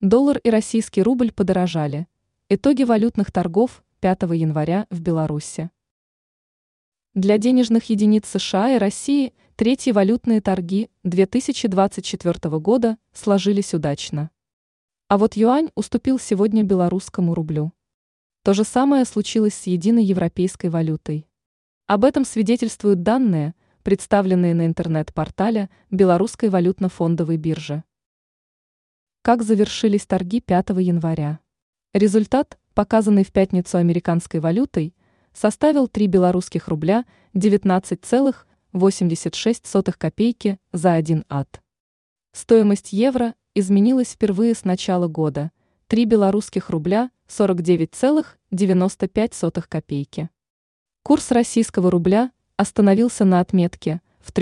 Доллар и российский рубль подорожали. Итоги валютных торгов 5 января в Беларуси. Для денежных единиц США и России третьи валютные торги 2024 года сложились удачно. А вот юань уступил сегодня белорусскому рублю. То же самое случилось с единой европейской валютой. Об этом свидетельствуют данные, представленные на интернет-портале Белорусской валютно-фондовой биржи. Как завершились торги 5 января? Результат, показанный в пятницу американской валютой, составил 3 белорусских рубля 19,86 копейки за 1 ат. Стоимость евро изменилась впервые с начала года – 3 белорусских рубля 49,95 копейки. Курс российского рубля остановился на отметке в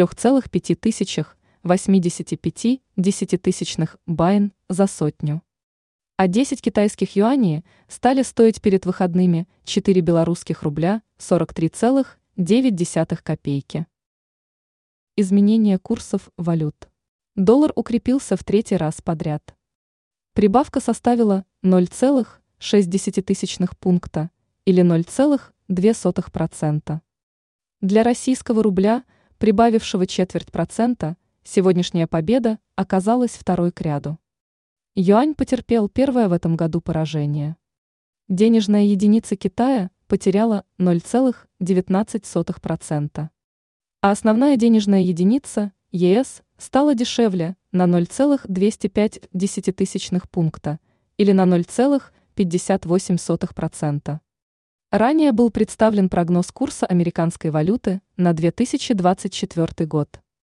3,585 десятитысячных байн за сотню. А 10 китайских юаней стали стоить перед выходными 4 белорусских рубля 43,9 копейки. Изменение курсов валют. Доллар укрепился в третий раз подряд. Прибавка составила 0,6 пункта или 0,2%. Для российского рубля, прибавившего четверть процента, сегодняшняя победа оказалась второй к ряду. Юань потерпел первое в этом году поражение. Денежная единица Китая потеряла 0,19%. А основная денежная единица ЕС стала дешевле на 0,205 пункта или на 0,58%. Ранее был представлен прогноз курса американской валюты на 2024 год.